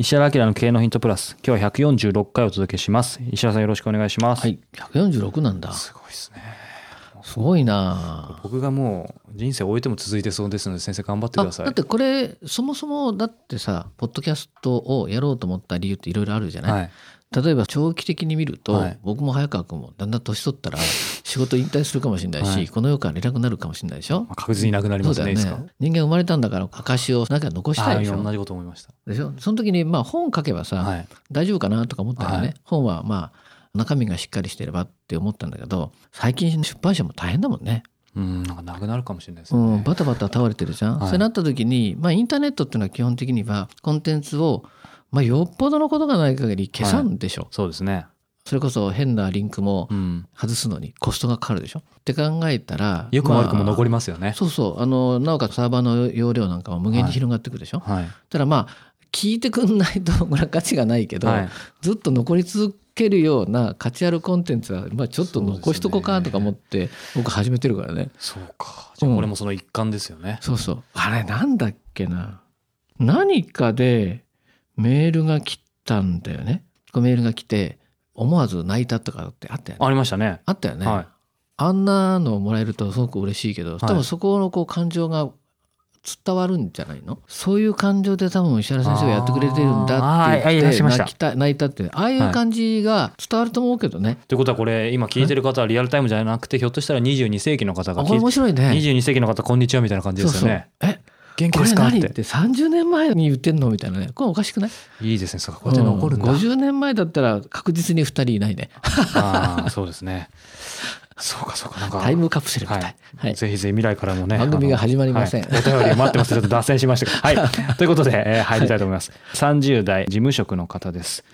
石原明の経営のヒントプラス。今日は146回お届けします。石原さんよろしくお願いします。はい。146なんだ。すごいですね。すごいな。僕がもう人生終えても続いてそうですので先生頑張ってください。だってこれそもそもだってさポッドキャストをやろうと思った理由っていろいろあるじゃない、はい例えば長期的に見ると、はい。僕も早川君もだんだん年取ったら仕事引退するかもしれないし、はい。この世からいなくなるかもしれないでしょ？まあ確実になくなりますねいつか。人間生まれたんだから証をなんか残したいでしょ？あ同じこと思いました。でしょ？その時にまあ本書けばさ、はい。大丈夫かなとか思ったらね、はい。本はまあ中身がしっかりしてればって思ったんだけど最近出版社も大変だもんね。うんなんかなくなるかもしれないですね。うん、バタバタ倒れてるじゃん、はい。そうなった時に、まあ、インターネットっていうのは基本的にはコンテンツを、まあ、よっぽどのことがない限り消さんでしょ、そうですね。それこそ変なリンクもうん。外すのにコストがかかるでしょ。って考えたらよくも悪くも残りまますよね。あそうそう。あのなおかつサーバーの容量なんかも無限に広がっていくでしょ、はい。ただまあ聞いてくんないとこれは価値がないけど、はい。ずっと残り続けるような価値あるコンテンツは、まあ、ちょっと残しとこうかとか思って僕始めてるからね。そうか。じゃあこれもその一環ですよね。そうそう。あれなんだっけな。何かでメールが来たんだよね。メールが来て思わず泣いたとかってあったよね。ありましたね。あったよね、はい。あんなのもらえるとすごく嬉しいけど、多分そこのこう感情が伝わるんじゃないの？そういう感情で多分石原先生がやってくれてるんだって言って泣きた泣いたってああいう感じが伝わると思うけどね、とい。うことはこれ今聞いてる方はリアルタイムじゃなくてひょっとしたら22世紀の方が聞い面白いね。22世紀の方こんにちはみたいな感じですよね。そうそう。え元気これですか？って何って。30年前に言ってんのみたいなね。これおかしくない？いいですね。そこうやって残るんだ、うん50年前だったら確実に2人いないね。ああそうですね。そうかそうか。なんかタイムカプセルみたい、ははい。い、ぜひぜひ未来からもね番組が始まりません。はい。お便り待ってますちょっと脱線しましたがはい。ということで、えー入りたいと思います、30代事務職の方です。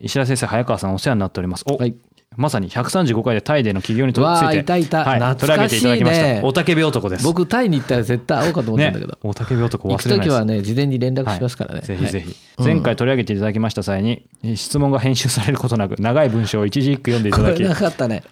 石田先生早川さんお世話になっております。お、はいまさに135回でタイでの起業についていたいたはい、取り上げていただきました。おたけび男です。僕タイに行ったら絶対会おうかと思ったんだけど、ね、おたけび男行く忘れないです。時はね事前に連絡しますからね、ぜひぜひ、はい。前回取り上げていただきました際に質問が編集されることなく長い文章を一字一句読んでいただきこれなかったね。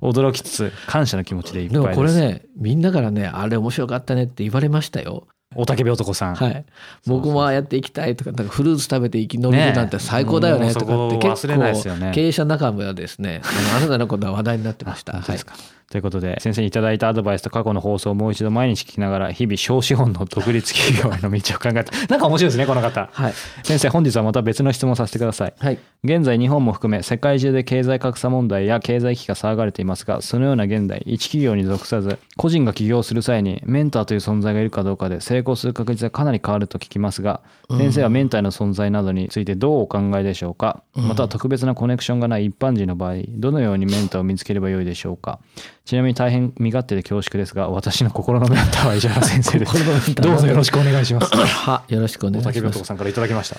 驚きつつ感謝の気持ちでいっぱでもいですこれねみんなからねあれ面白かったねって言われましたよおたけび男さん、はい。僕もああやっていきたいとかなんかフルーツ食べて生き延びるなんて最高だよねとかって結構経営者仲間はですねあなたのことは話題になってました。本当ですかとい。うことで先生にいただいたアドバイスと過去の放送をもう一度毎日聞きながら日々小資本の独立企業への道を考えた。なんか面白いですねこの方。はい。先生本日はまた別の質問をさせてください。はい。現在日本も含め世界中で経済格差問題や経済危機が騒がれていますがそのような現代一企業に属さず個人が起業する際にメンターという存在がいるかどうかで成功する確率がかなり変わると聞きますが先生はメンターの存在などについてどうお考えでしょうか？または特別なコネクションがない一般人の場合どのようにメンターを見つければよいでしょうか？ちなみに大変身勝手で恐縮ですが私の心のメンターは石原先生です。どうぞよろしくお願いします。はよろしくお願いします。び男さんからいただきました。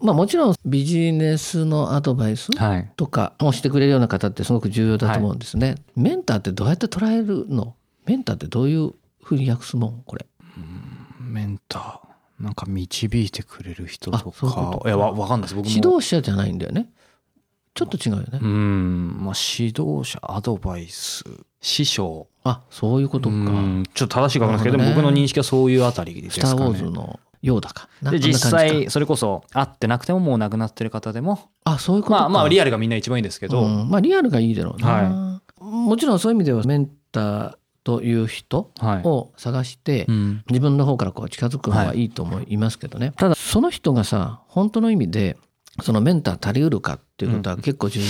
まあもちろんビジネスのアドバイスはい。とかもしてくれるような方ってすごく重要だと思うんですね、メンターってどうやって捉えるの？メンターってどういうふうに訳すもん？これメンターなんか導いてくれる人とか。いやわわかんないです。僕も。指導者じゃないんだよね。ちょっと違うよね、うん。まあ指導者アドバイス師匠。あそういうことか、うん。ちょっと正しいか分かんないですけど、ね。僕の認識はそういうあたりですスター・かねウォーズのようだか。なで実際それこそ会ってなくてももう亡くなってる方でも。あそういうことか。まあまあリアアルがみんな一番いいんですけど、まあリアルがいいだろうな、はもちろんそういう意味ではメンターという人はい。を探して、うん。自分の方からこう近づくのはい。いと思いますけどね、ただその人がさ本当の意味でそのメンター足りうるかっていうことは結構重要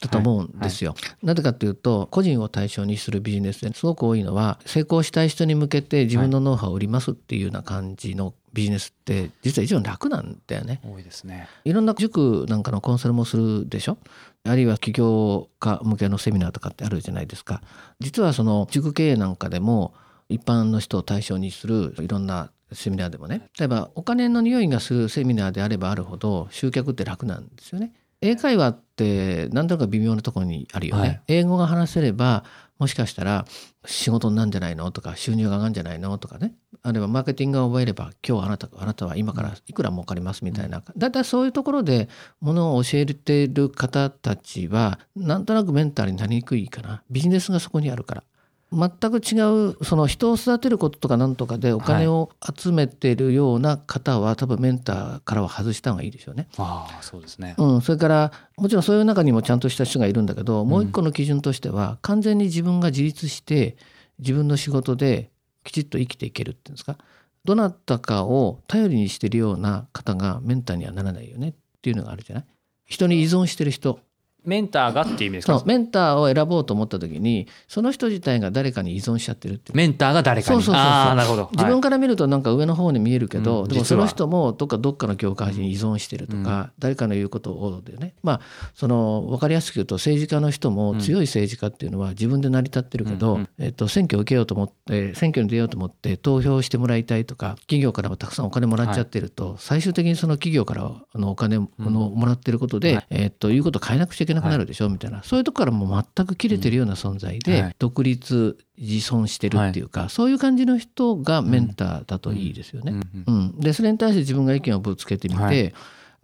だと思うんですよ。なぜかっていうと個人を対象にするビジネスですごく多いのは成功したい人に向けて自分のノウハウを売りますっていうような感じのビジネスって実は一番楽なんだよね。多いですね。いろんな塾なんかのコンサルもするでしょ？あるいは起業家向けのセミナーとかってあるじゃないですか。実はその塾経営なんかでも一般の人を対象にするいろんなセミナーでもね例えばお金の匂いがするセミナーであればあるほど集客って楽なんですよね。英会話って何となく微妙なところにあるよね、はい、英語が話せればもしかしたら仕事になるんじゃないの？とか収入が上がるんじゃないの？とかね。あるいはマーケティングが覚えれば今日あなたあなたは今からいくら儲かります？みたいな。だいたいそういうところでものを教えている方たちはなんとなくメンターになりにくいかな。ビジネスがそこにあるから全く違うその人を育てることとかなんとかでお金を集めてるような方は、はい、多分メンターからは外した方がいいでしょうね。ああそうですね、うん、それからもちろんそういう中にもちゃんとした人がいるんだけど、もう一個の基準としては完全に自分が自立して自分の仕事できちっと生きていけるっていうんですか？どなたかを頼りにしてるような方がメンターにはならないよねっていうのがあるじゃない？人に依存してる人メンターがっていう意味ですか？メンターを選ぼうと思った時にその人自体が誰かに依存しちゃってるってメンターが誰かに？そうそうそうあなるほど、自分から見るとなんか上の方に見えるけど、うん、でもその人もどっかどっかの業界に依存してるとか、うん、誰かの言うことをでね。まあその分かりやすく言うと政治家の人も強い政治家っていうのは自分で成り立ってるけど、うん、えっと、選挙を受けようと思って選挙に出ようと思って投票してもらいたいとか企業からもたくさんお金もらっちゃってると、はい、最終的にその企業からのお金をもらってることで、えっということを変えなくちゃいけなくなるでしょ、みたいな。なそういうとこからも全く切れてるような存在で、独立自尊してるっていうか、そういう感じの人がメンターだといいですよね。うん。でそれに対して自分が意見をぶつけてみて、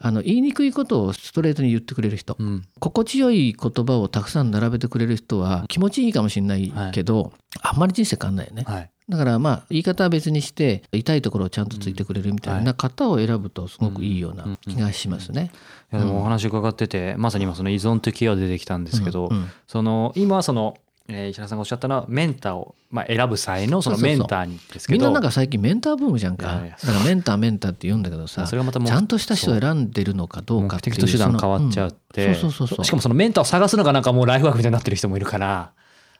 あの言いにくいことをストレートに言ってくれる人、うん、心地よい言葉をたくさん並べてくれる人は気持ちいいかもしれないけど、はい、あんまり人生変わんないよね、はい、だからまあ言い方は別にして痛いところをちゃんとついてくれるみたいな方を選ぶとすごくいいような気がしますね。でもお話伺っててまさに今その依存というキーワード出てきたんですけど、その今そのえー、石原さんがおっしゃったのはメンターを、まあ、選ぶ際のそのメンターにですけど。みんななんか最近メンターブームじゃんか。だからメンターメンターって言うんだけどさそれはまたちゃんとした人を選んでるのかどうかっていう。目的と手段変わっちゃって、しかもそのメンターを探すのがなんかもうライフワークみたいになってる人もいるから。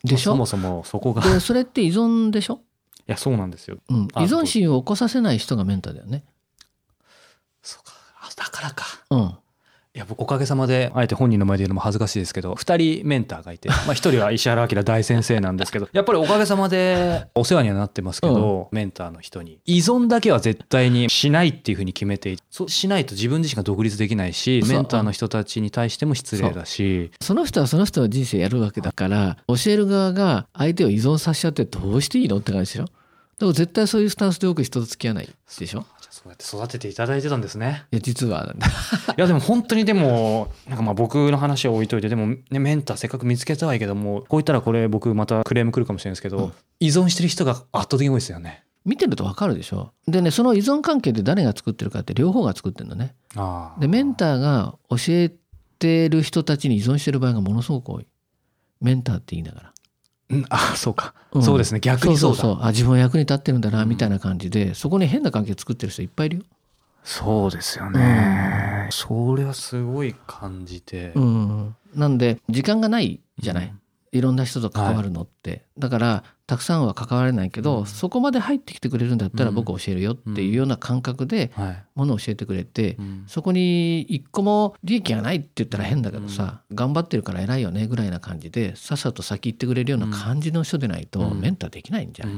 でしょ？そもそもそこが。でそれって依存でしょ？やそうなんですよ、うん、依存心を起こさせない人がメンターだよね。そうか。だからか。うん。いや僕おかげさまであえて本人の前で言うのも恥ずかしいですけど2人メンターがいて、まあ、1人は石原明大先生なんですけどやっぱりおかげさまでお世話にはなってますけど、うん、メンターの人に。依存だけは絶対にしないっていうふうに決めてそうしないと自分自身が独立できないしメンターの人たちに対しても失礼だし。その人はその人の人生やるわけだから教える側が相手を依存させちゃってどうしていいのって感じでしょでも絶対そういうスタンスでよく人と付き合わないでしょ？そうやって育てていただいてたんですね。いや実はいやでも本当にでもなんかまあ僕の話を置いといてでも、ね、メンターせっかく見つけたはいいけどもこう言ったらこれ僕またクレームくるかもしれないですけど、うん、依存してる人が圧倒的に多いですよね。見てると分かるでしょ？でねその依存関係で誰が作ってるかって両方が作ってるのね。でメンターが教えてる人たちに依存してる場合がものすごく多い。メンターって言いながら。うん、あそうか、うん、そうですね。逆にそうそうあ自分は役に立ってるんだなみたいな感じで、うん、そこに変な関係作ってる人いっぱいいるよ。そうですよね、うん、それはすごい感じて、うん、なんで時間がないじゃない、いろんな人と関わるのって、はい、だからたくさんは関われないけど、うん、そこまで入ってきてくれるんだったら僕教えるよっていうような感覚でものを教えてくれて、うん、そこに一個も利益がないって言ったら変だけどさ、うん、頑張ってるから偉いよねぐらいな感じでさっさと先行ってくれるような感じの人でないとメンターできないんじゃない、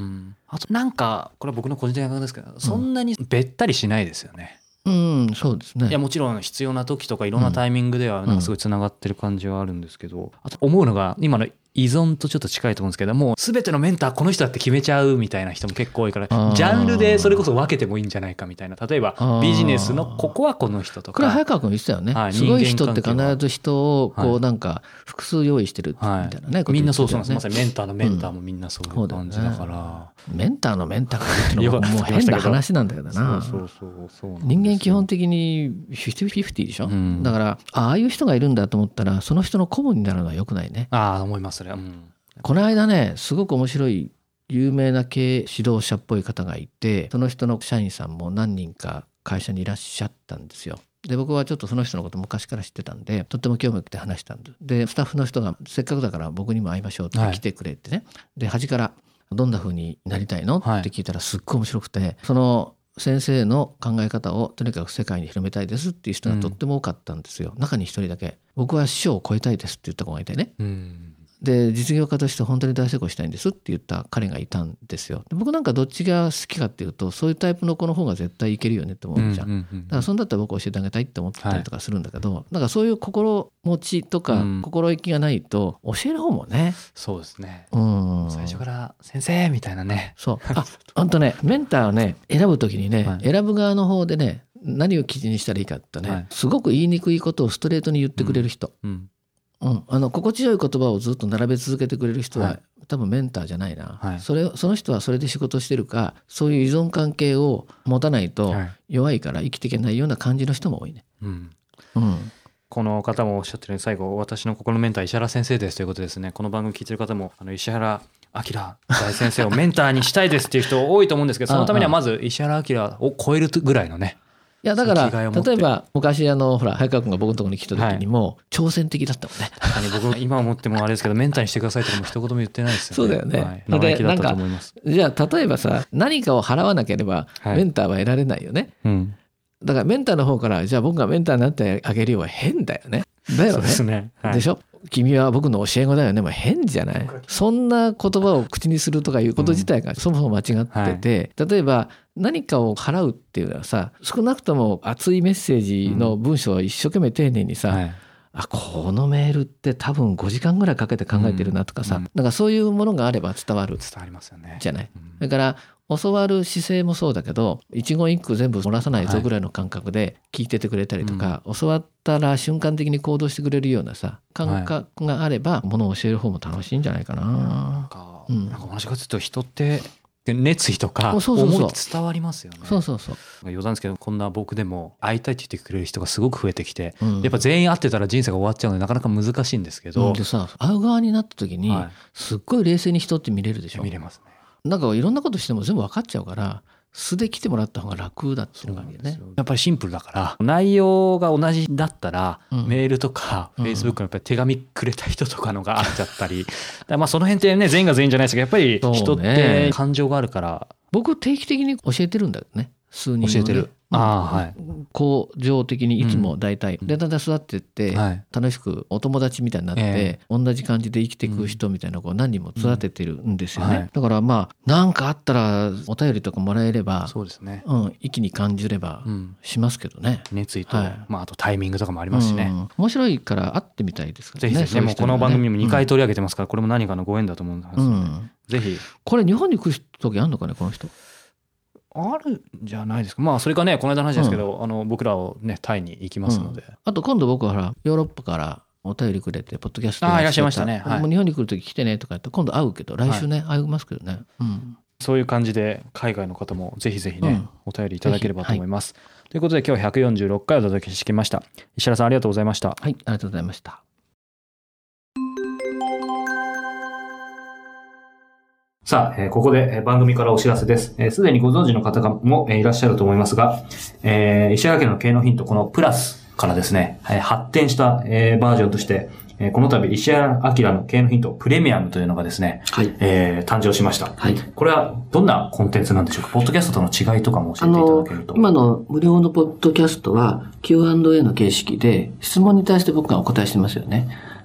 あとなんかこれは僕の個人的な感覚ですけどそんなにべったりしないですよね。うん、そうですね。いやもちろん必要な時とかいろんなタイミングではなんかすごいつながってる感じはあるんですけど、あと思うのが今の依存とちょっと近いと思うんですけども全てのメンターこの人だって決めちゃうみたいな人も結構多いからジャンルでそれこそ分けてもいいんじゃないかみたいな。例えばビジネスのここはこの人とか。これ早川君言ってたよね、はい、すごい人って必ず人をこうなんか複数用意してるみたいなね、はい、みんなそうそうなんです。まさにメンターのメンターもみんなそういう感じだから、うんね、メンターのメンターがっていうのももう変な話なんだけどな。人間基本的に50-50でしょ、うん、だからああいう人がいるんだと思ったらその人の顧問になるのはよくないね。ああ思いますそうん。この間ねすごく面白い有名な経営指導者っぽい方がいてその人の社員さんも何人か会社にいらっしゃったんですよ。で僕はちょっとその人のこと昔から知ってたんでとっても興味を持って話したんででスタッフの人がせっかくだから僕にも会いましょうって来てくれてね、で端から「どんな風になりたいの?」って聞いたらすっごい面白くてその先生の考え方をとにかく世界に広めたいですっていう人がとっても多かったんですよ、うん、中に一人だけ。僕は師匠を超えたいですって言った子がいてね、うん、で実業家として本当に大成功したいんですって言った彼がいたんですよ。で僕なんかどっちが好きかっていうとそういうタイプの子の方が絶対いけるよねって思うじゃんうんうんうん、だからそんだったら僕教えてあげたいって思ってたりとかするんだけど、はい、なんかそういう心持ちとか心意気がないと教える方もね、そうですね、うん、最初から先生みたいなね。そう。あ本当ねメンターをね選ぶ時にね、はい、選ぶ側の方でね何を基準にしたらいいかってね、はい、すごく言いにくいことをストレートに言ってくれる人、うんうん。うん、あの心地よい言葉をずっと並べ続けてくれる人は、はい、多分メンターじゃないな、はい、それその人はそれで仕事してるかそういう依存関係を持たないと弱いから生きていけないような感じの人も多いね。うん、うん、この方もおっしゃってるように最後私の心のメンター石原先生ですということですね。この番組聞いてる方もあの石原明大先生をメンターにしたいですっていう人多いと思うんですけど そのためにはまず石原明を超えるぐらいのねいやだから例えば昔あのほら早川君が僕のところに来た時にも挑戦的だったもんね。確かに僕 今思ってもあれですけどメンターにしてくださいとかも一言も言ってないですよね。そうだよね。はい、でなんかじゃあ例えばさ何かを払わなければメンターは得られないよね。はい、うん、だからメンターの方からじゃあ僕がメンターになってあげるよは変だよね。だよね。でね。はい、でしょ？君は僕の教え子だよね。もう変じゃない？そんな言葉を口にするとかいうこと自体がそもそも間違ってて、うんはい、例えば何かを払うっていうのはさ少なくとも熱いメッセージの文章を一生懸命丁寧にさ、うん。はいあこのメールって多分5時間ぐらいかけて考えてるなとかさ、うん、なんかそういうものがあれば伝わる伝わりますよね。じゃない、うん、だから教わる姿勢もそうだけど一言一句全部漏らさないぞぐらいの感覚で聞いててくれたりとか、はい教わったら瞬間的に行動してくれるようなさ感覚があれば、ものを教える方も楽しいんじゃないかな。なんか、うん、なんか同じかとと人って熱意とか思い伝わりますよね。そうそうそう。余談ですけどこんな僕でも会いたいって言ってくれる人がすごく増えてきて、うん、やっぱ全員会ってたら人生が終わっちゃうのでなかなか難しいんですけど。うん、でさ会う側になった時に、すっごい冷静に人って見れるでしょ？見れますね。なんかいろんなことしても全部分かっちゃうから素で来てもらった方が楽だっていう感じね。やっぱりシンプルだから。内容が同じだったら、うん、メールとかフェイスブックのやっぱり手紙くれた人とかのがあっちゃったり、まあその辺ってね全員が全員じゃないですけどやっぱり人って感情があるから、僕定期的に教えてるんだよね。数人、教えてるあはい、恒常的にいつも大体、うん、でだんだん育ってって、はい、楽しくお友達みたいになって、えー、同じ感じで生きていく人みたいな子を何人も育ててるんですよね、うん。はい、だからまあ何かあったらお便りとかもらえればそうですね、うん、一気に感じればしますけどね、熱意と、はい、まあ、あとタイミングとかもありますしね、面白いから会ってみたいですからね。ぜひぜひ、ね、もうこの番組も2回取り上げてますから、これも何かのご縁だと思うんですよね、ぜひ。これ日本に来る時あるのかねこの人あるんじゃないですか？まあそれかねこの間の話ですけど、うん、あの僕らをねタイに行きますので、うん、あと今度僕はほらヨーロッパからお便りくれてポッドキャストあいらっしゃいましたね、はい、もう日本に来る時来てねとか言って今度会うけど来週ね、はい、会いますけどね、うん、そういう感じで海外の方もぜひぜひね、お便りいただければと思います、はい、ということで今日146回お届けしてきました。石原さんありがとうございました。はいありがとうございましたさあ、えー、ここで番組からお知らせです。す、えー、で、にご存知の方も、えー、いらっしゃると思いますが、えー、石原家の経営のヒント、このプラスからですね、えー、発展した、えー、バージョンとして、えー、この度、石原明の経営のヒント、プレミアムというのがですね、はい、えー、誕生しました。はい。これはどんなコンテンツなんでしょうか？ポッドキャストとの違いとかも教えていただけると。今の無料のポッドキャストは Q&A の形式で、質問に対して僕がお答えしてますよね。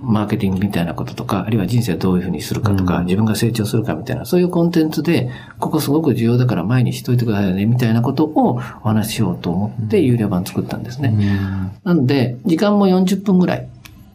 マーケティングみたいなこととか、あるいは人生をどういうふうにするかとか、うん、自分が成長するかみたいな、そういうコンテンツで、ここすごく重要だから前にしといてくださいね、みたいなことをお話ししようと思って有料版作ったんですね。うん、なので、時間も40分ぐらい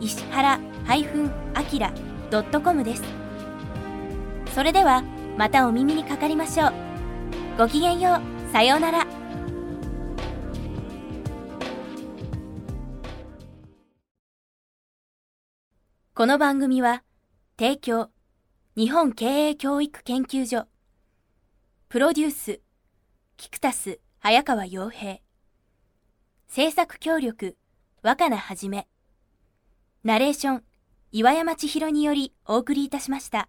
石原 -akira.com です。それではまたお耳にかかりましょう。ごきげんよう。さようなら。この番組は提供日本経営教育研究所プロデュースキクタス早川洋平制作協力若菜はじめナレーション、岩山千尋によりお送りいたしました。